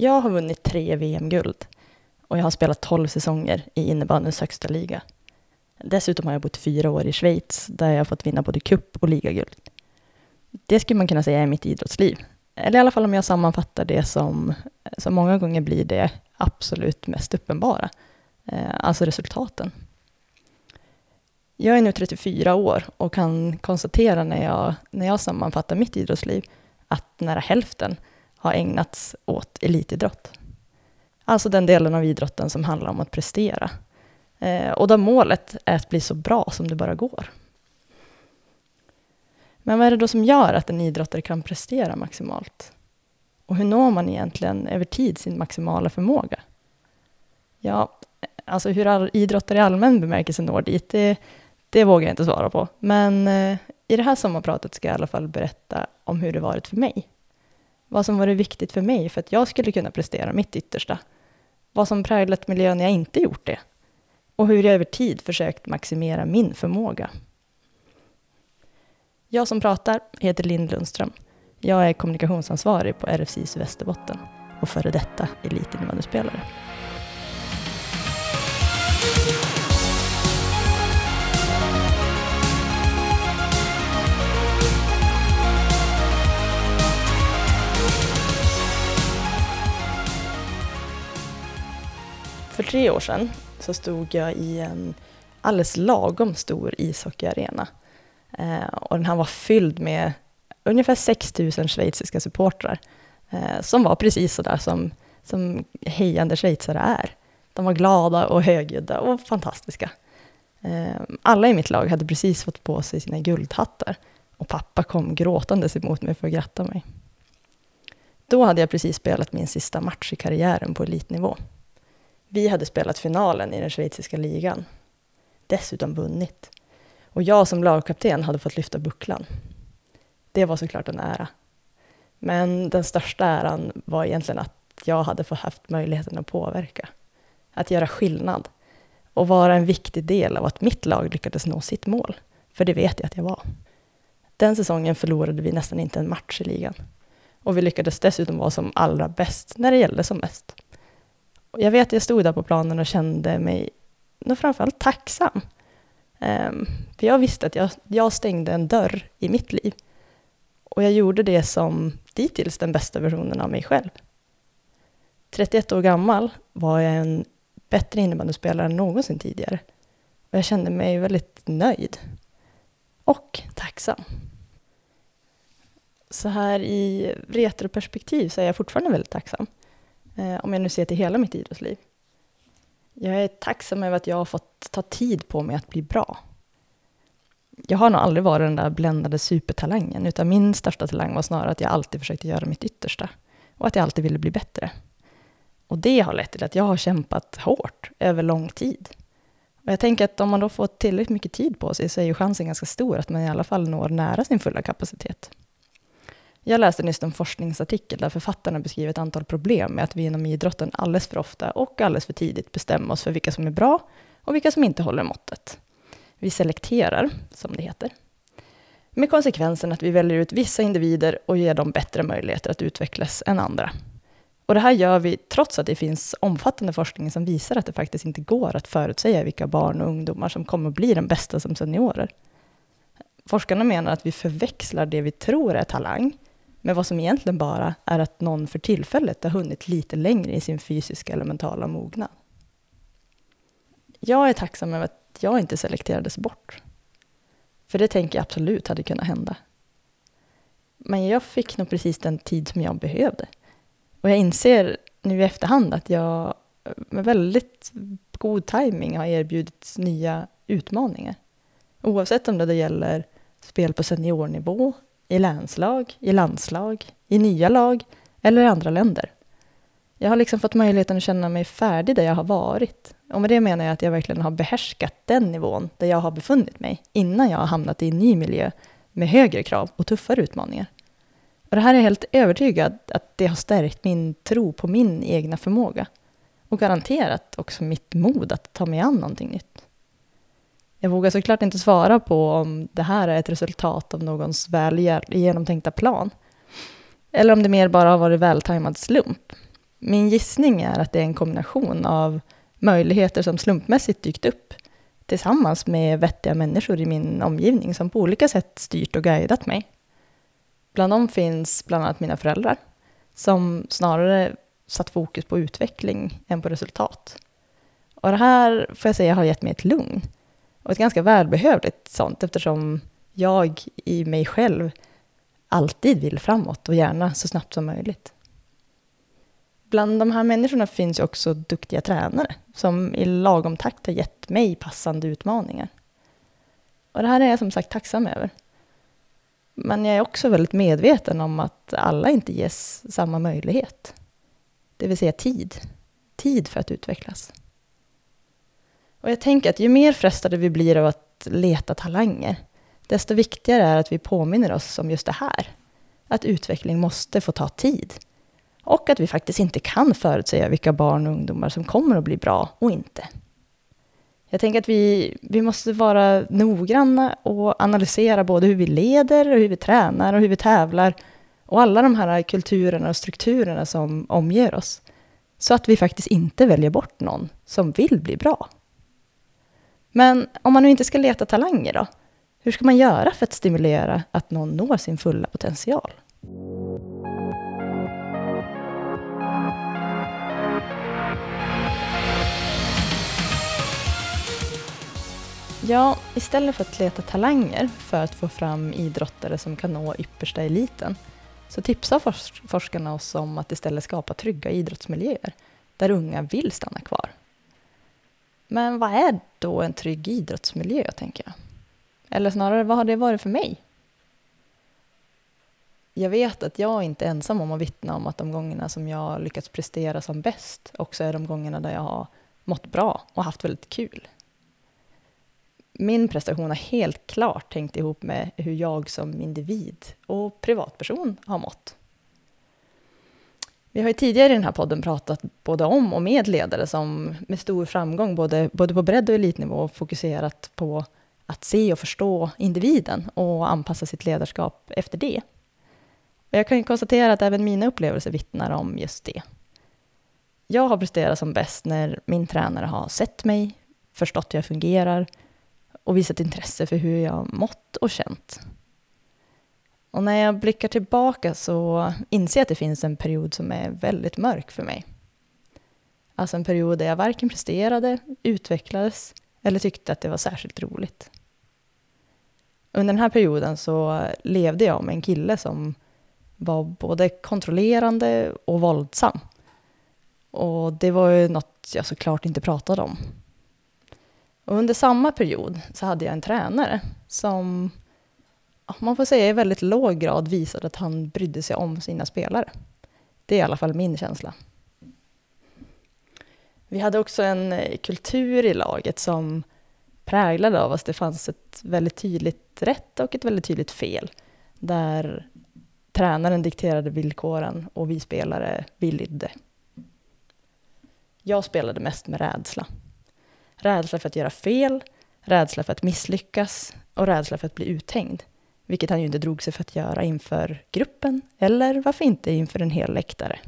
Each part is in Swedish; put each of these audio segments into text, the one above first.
Jag har vunnit tre VM-guld och jag har spelat tolv säsonger i innebandyns högsta liga. Dessutom har jag bott fyra år i Schweiz där jag har fått vinna både cup och ligaguld. Det skulle man kunna säga är mitt idrottsliv. Eller i alla fall om jag sammanfattar det som, som många gånger blir det absolut mest uppenbara. Eh, alltså resultaten. Jag är nu 34 år och kan konstatera när jag, när jag sammanfattar mitt idrottsliv att nära hälften har ägnats åt elitidrott. Alltså den delen av idrotten som handlar om att prestera. Eh, och där målet är att bli så bra som det bara går. Men vad är det då som gör att en idrottare kan prestera maximalt? Och hur når man egentligen över tid sin maximala förmåga? Ja, alltså hur idrottare i allmän bemärkelse når dit, det, det vågar jag inte svara på. Men eh, i det här sommarpratet ska jag i alla fall berätta om hur det varit för mig. Vad som varit viktigt för mig för att jag skulle kunna prestera mitt yttersta. Vad som präglat miljön när jag inte gjort det. Och hur jag över tid försökt maximera min förmåga. Jag som pratar heter Linn Lundström. Jag är kommunikationsansvarig på RFCs Västerbotten och före detta elitinnebandyspelare. För tre år sedan så stod jag i en alldeles lagom stor ishockeyarena. Eh, och den här var fylld med ungefär 6 000 schweiziska supportrar eh, som var precis sådär som, som hejande schweizare är. De var glada och högljudda och fantastiska. Eh, alla i mitt lag hade precis fått på sig sina guldhattar och pappa kom gråtandes emot mig för att gratta mig. Då hade jag precis spelat min sista match i karriären på elitnivå. Vi hade spelat finalen i den schweiziska ligan. Dessutom vunnit. Och jag som lagkapten hade fått lyfta bucklan. Det var såklart en ära. Men den största äran var egentligen att jag hade fått haft möjligheten att påverka. Att göra skillnad. Och vara en viktig del av att mitt lag lyckades nå sitt mål. För det vet jag att jag var. Den säsongen förlorade vi nästan inte en match i ligan. Och vi lyckades dessutom vara som allra bäst när det gällde som mest. Jag vet att jag stod där på planen och kände mig framförallt tacksam. Um, för jag visste att jag, jag stängde en dörr i mitt liv. Och jag gjorde det som dittills den bästa versionen av mig själv. 31 år gammal var jag en bättre innebandyspelare än någonsin tidigare. Och jag kände mig väldigt nöjd. Och tacksam. Så här i retroperspektiv så är jag fortfarande väldigt tacksam. Eh, om jag nu ser till hela mitt idrottsliv. Jag är tacksam över att jag har fått ta tid på mig att bli bra. Jag har nog aldrig varit den där bländade supertalangen, utan min största talang var snarare att jag alltid försökte göra mitt yttersta och att jag alltid ville bli bättre. Och det har lett till att jag har kämpat hårt över lång tid. Och jag tänker att om man då får tillräckligt mycket tid på sig så är ju chansen ganska stor att man i alla fall når nära sin fulla kapacitet. Jag läste nyss en forskningsartikel där författarna beskriver ett antal problem med att vi inom idrotten alldeles för ofta och alldeles för tidigt bestämmer oss för vilka som är bra och vilka som inte håller måttet. Vi selekterar, som det heter. Med konsekvensen att vi väljer ut vissa individer och ger dem bättre möjligheter att utvecklas än andra. Och det här gör vi trots att det finns omfattande forskning som visar att det faktiskt inte går att förutsäga vilka barn och ungdomar som kommer att bli de bästa som seniorer. Forskarna menar att vi förväxlar det vi tror är talang men vad som egentligen bara är att någon för tillfället har hunnit lite längre i sin fysiska eller mentala mognad. Jag är tacksam över att jag inte selekterades bort. För det tänker jag absolut hade kunnat hända. Men jag fick nog precis den tid som jag behövde. Och jag inser nu i efterhand att jag med väldigt god timing har erbjudits nya utmaningar. Oavsett om det gäller spel på seniornivå i länslag, i landslag, i nya lag eller i andra länder. Jag har liksom fått möjligheten att känna mig färdig där jag har varit. Och med det menar jag att jag verkligen har behärskat den nivån där jag har befunnit mig innan jag har hamnat i en ny miljö med högre krav och tuffare utmaningar. Och det här är jag helt övertygad att det har stärkt min tro på min egna förmåga och garanterat också mitt mod att ta mig an någonting nytt. Jag vågar såklart inte svara på om det här är ett resultat av någons väl genomtänkta plan. Eller om det mer bara har varit vältajmad slump. Min gissning är att det är en kombination av möjligheter som slumpmässigt dykt upp tillsammans med vettiga människor i min omgivning som på olika sätt styrt och guidat mig. Bland dem finns bland annat mina föräldrar som snarare satt fokus på utveckling än på resultat. Och det här får jag säga har gett mig ett lugn. Och ett ganska välbehövligt sånt eftersom jag i mig själv alltid vill framåt och gärna så snabbt som möjligt. Bland de här människorna finns också duktiga tränare som i lagom takt har gett mig passande utmaningar. Och det här är jag som sagt tacksam över. Men jag är också väldigt medveten om att alla inte ges samma möjlighet. Det vill säga tid. Tid för att utvecklas. Och jag tänker att ju mer frestade vi blir av att leta talanger, desto viktigare är att vi påminner oss om just det här. Att utveckling måste få ta tid. Och att vi faktiskt inte kan förutsäga vilka barn och ungdomar som kommer att bli bra och inte. Jag tänker att vi, vi måste vara noggranna och analysera både hur vi leder, och hur vi tränar och hur vi tävlar och alla de här kulturerna och strukturerna som omger oss. Så att vi faktiskt inte väljer bort någon som vill bli bra. Men om man nu inte ska leta talanger då? Hur ska man göra för att stimulera att någon når sin fulla potential? Ja, istället för att leta talanger för att få fram idrottare som kan nå yppersta eliten så tipsar forskarna oss om att istället skapa trygga idrottsmiljöer där unga vill stanna kvar. Men vad är då en trygg idrottsmiljö, tänker jag? Eller snarare, vad har det varit för mig? Jag vet att jag inte är ensam om att vittna om att de gångerna som jag lyckats prestera som bäst också är de gångerna där jag har mått bra och haft väldigt kul min prestation har helt klart hängt ihop med hur jag som individ och privatperson har mått. Vi har ju tidigare i den här podden pratat både om och med ledare som med stor framgång, både, både på bredd och elitnivå, fokuserat på att se och förstå individen och anpassa sitt ledarskap efter det. Och jag kan konstatera att även mina upplevelser vittnar om just det. Jag har presterat som bäst när min tränare har sett mig, förstått hur jag fungerar, och visat intresse för hur jag mått och känt. Och när jag blickar tillbaka så inser jag att det finns en period som är väldigt mörk för mig. Alltså en period där jag varken presterade, utvecklades eller tyckte att det var särskilt roligt. Under den här perioden så levde jag med en kille som var både kontrollerande och våldsam. Och det var ju något jag såklart inte pratade om. Och under samma period så hade jag en tränare som man får säga i väldigt låg grad visade att han brydde sig om sina spelare. Det är i alla fall min känsla. Vi hade också en eh, kultur i laget som präglade av att det fanns ett väldigt tydligt rätt och ett väldigt tydligt fel. Där tränaren dikterade villkoren och vi spelare vi lydde. Jag spelade mest med rädsla. Rädsla för att göra fel, rädsla för att misslyckas och rädsla för att bli uthängd. Vilket han ju inte drog sig för att göra inför gruppen, eller varför inte inför en hel läktare.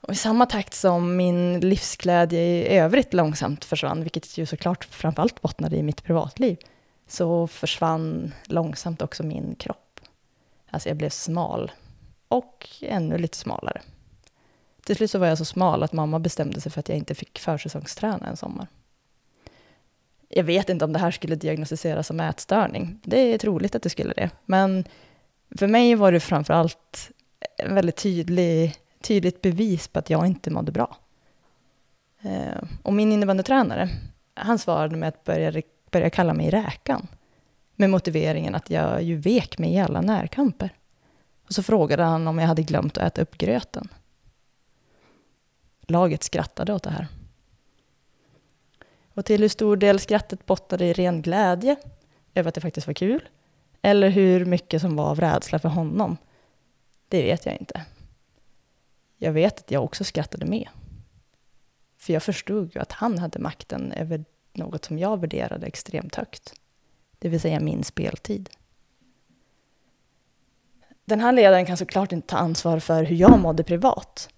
Och I samma takt som min livsglädje i övrigt långsamt försvann, vilket ju såklart framförallt bottnade i mitt privatliv, så försvann långsamt också min kropp. Alltså jag blev smal och ännu lite smalare. Till slut så var jag så smal att mamma bestämde sig för att jag inte fick försäsongsträna en sommar. Jag vet inte om det här skulle diagnostiseras som ätstörning. Det är troligt att det skulle det. Men för mig var det framför allt en väldigt tydlig, tydligt bevis på att jag inte mådde bra. Eh, och min innebandytränare, han svarade med att börja, börja kalla mig räkan. Med motiveringen att jag ju vek mig i alla närkamper. Och så frågade han om jag hade glömt att äta upp gröten. Laget skrattade åt det här. Och till hur stor del skrattet bottnade i ren glädje över att det faktiskt var kul, eller hur mycket som var av rädsla för honom, det vet jag inte. Jag vet att jag också skrattade med. För jag förstod ju att han hade makten över något som jag värderade extremt högt. Det vill säga min speltid. Den här ledaren kan såklart inte ta ansvar för hur jag mådde privat.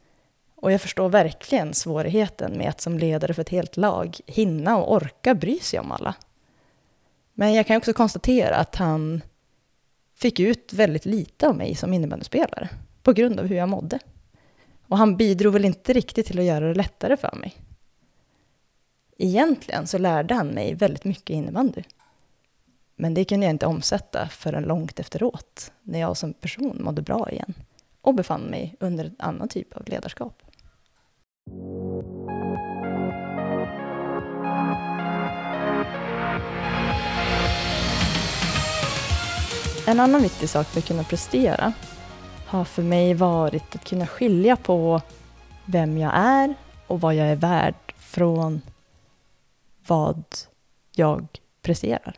Och jag förstår verkligen svårigheten med att som ledare för ett helt lag hinna och orka bry sig om alla. Men jag kan också konstatera att han fick ut väldigt lite av mig som innebandyspelare på grund av hur jag mådde. Och han bidrog väl inte riktigt till att göra det lättare för mig. Egentligen så lärde han mig väldigt mycket innebandy. Men det kunde jag inte omsätta förrän långt efteråt, när jag som person mådde bra igen och befann mig under en annan typ av ledarskap. En annan viktig sak för att kunna prestera har för mig varit att kunna skilja på vem jag är och vad jag är värd från vad jag presterar.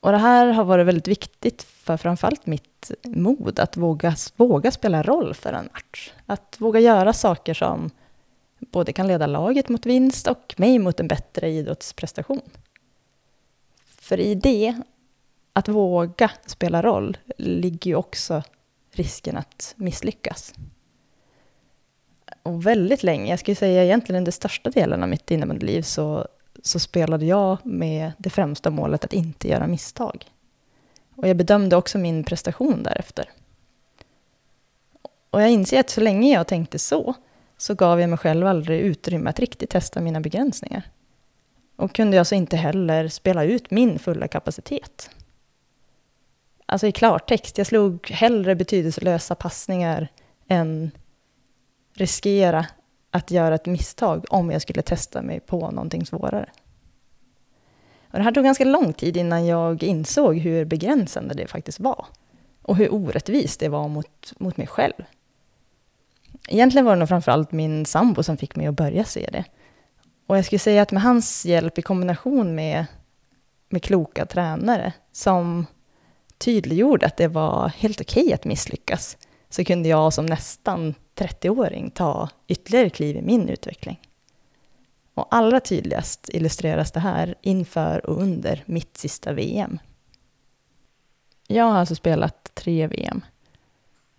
Och det här har varit väldigt viktigt för framförallt mitt mod att våga, våga spela roll för en match. Att våga göra saker som både kan leda laget mot vinst och mig mot en bättre idrottsprestation. För i det, att våga spela roll, ligger ju också risken att misslyckas. Och väldigt länge, jag skulle säga egentligen den största delen av mitt innebandyliv, så, så spelade jag med det främsta målet att inte göra misstag. Och jag bedömde också min prestation därefter. Och jag inser att så länge jag tänkte så, så gav jag mig själv aldrig utrymme att riktigt testa mina begränsningar. Och kunde alltså inte heller spela ut min fulla kapacitet. Alltså i klartext, jag slog hellre betydelselösa passningar än riskera att göra ett misstag om jag skulle testa mig på någonting svårare. Och det här tog ganska lång tid innan jag insåg hur begränsande det faktiskt var. Och hur orättvist det var mot, mot mig själv. Egentligen var det nog framförallt min sambo som fick mig att börja se det. Och jag skulle säga att med hans hjälp i kombination med, med kloka tränare som tydliggjorde att det var helt okej okay att misslyckas, så kunde jag som nästan 30-åring ta ytterligare kliv i min utveckling. Och allra tydligast illustreras det här inför och under mitt sista VM. Jag har alltså spelat tre VM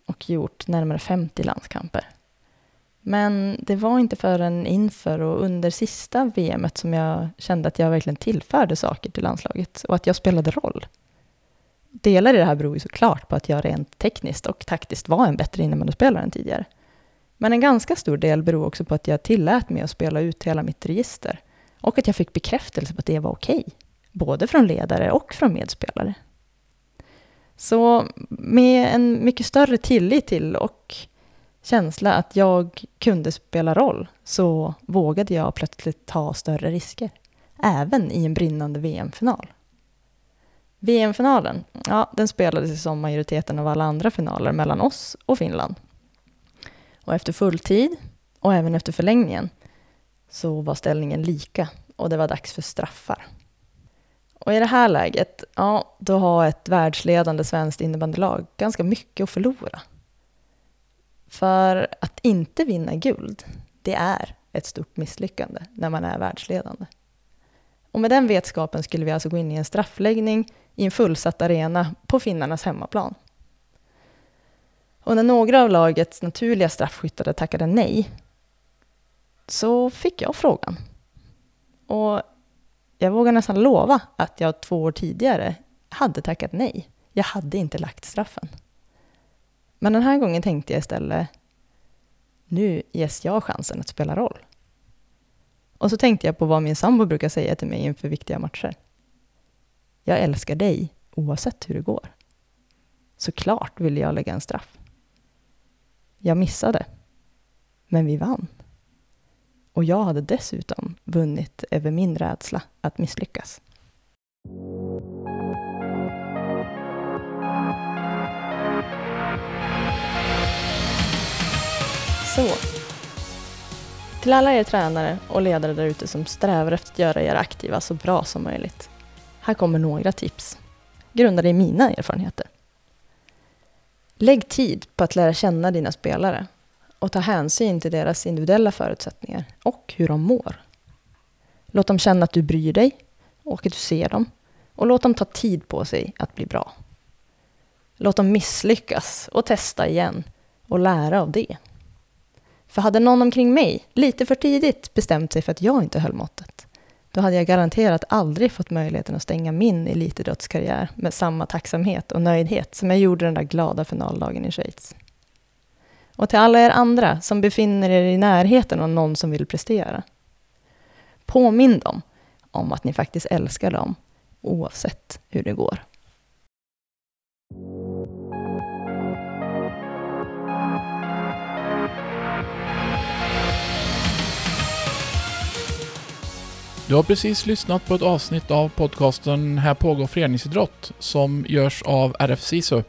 och gjort närmare 50 landskamper. Men det var inte förrän inför och under sista VMet som jag kände att jag verkligen tillförde saker till landslaget och att jag spelade roll. Delar i det här beror ju såklart på att jag rent tekniskt och taktiskt var en bättre innebandyspelare än tidigare. Men en ganska stor del beror också på att jag tillät mig att spela ut hela mitt register och att jag fick bekräftelse på att det var okej, okay, både från ledare och från medspelare. Så med en mycket större tillit till och känsla att jag kunde spela roll så vågade jag plötsligt ta större risker, även i en brinnande VM-final. VM-finalen, ja, den spelades som majoriteten av alla andra finaler mellan oss och Finland. Och efter fulltid och även efter förlängningen så var ställningen lika och det var dags för straffar. Och i det här läget, ja, då har ett världsledande svenskt innebandylag ganska mycket att förlora. För att inte vinna guld, det är ett stort misslyckande när man är världsledande. Och med den vetskapen skulle vi alltså gå in i en straffläggning i en fullsatt arena på finnarnas hemmaplan. Och när några av lagets naturliga straffskyttare tackade nej, så fick jag frågan. Och jag vågar nästan lova att jag två år tidigare hade tackat nej. Jag hade inte lagt straffen. Men den här gången tänkte jag istället, nu ges jag chansen att spela roll. Och så tänkte jag på vad min sambo brukar säga till mig inför viktiga matcher. Jag älskar dig oavsett hur det går. Såklart ville jag lägga en straff. Jag missade. Men vi vann. Och jag hade dessutom vunnit över min rädsla att misslyckas. Så. Till alla er tränare och ledare där ute som strävar efter att göra er aktiva så bra som möjligt. Här kommer några tips, grundade i mina erfarenheter. Lägg tid på att lära känna dina spelare och ta hänsyn till deras individuella förutsättningar och hur de mår. Låt dem känna att du bryr dig och att du ser dem och låt dem ta tid på sig att bli bra. Låt dem misslyckas och testa igen och lära av det. För hade någon omkring mig lite för tidigt bestämt sig för att jag inte höll måttet, då hade jag garanterat aldrig fått möjligheten att stänga min elitidrottskarriär med samma tacksamhet och nöjdhet som jag gjorde den där glada finaldagen i Schweiz. Och till alla er andra som befinner er i närheten av någon som vill prestera. Påminn dem om att ni faktiskt älskar dem, oavsett hur det går. Du har precis lyssnat på ett avsnitt av podcasten Här pågår föreningsidrott som görs av RF SISU.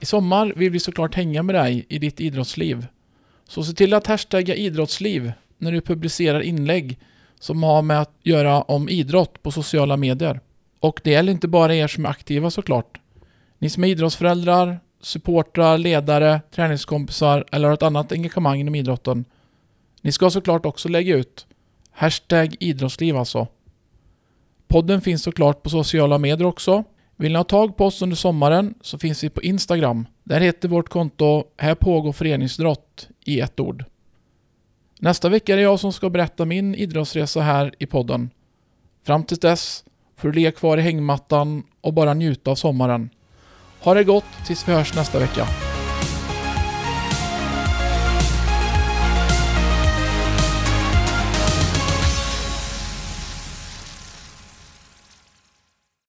I sommar vill vi såklart hänga med dig i ditt idrottsliv. Så se till att hashtagga idrottsliv när du publicerar inlägg som har med att göra om idrott på sociala medier. Och det gäller inte bara er som är aktiva såklart. Ni som är idrottsföräldrar, supportrar, ledare, träningskompisar eller har ett annat engagemang inom idrotten. Ni ska såklart också lägga ut Hashtag idrottsliv alltså. Podden finns såklart på sociala medier också. Vill ni ha tag på oss under sommaren så finns vi på Instagram. Där heter vårt konto Här pågår föreningsidrott i ett ord. Nästa vecka är det jag som ska berätta min idrottsresa här i podden. Fram till dess får du ligga kvar i hängmattan och bara njuta av sommaren. Ha det gott tills vi hörs nästa vecka.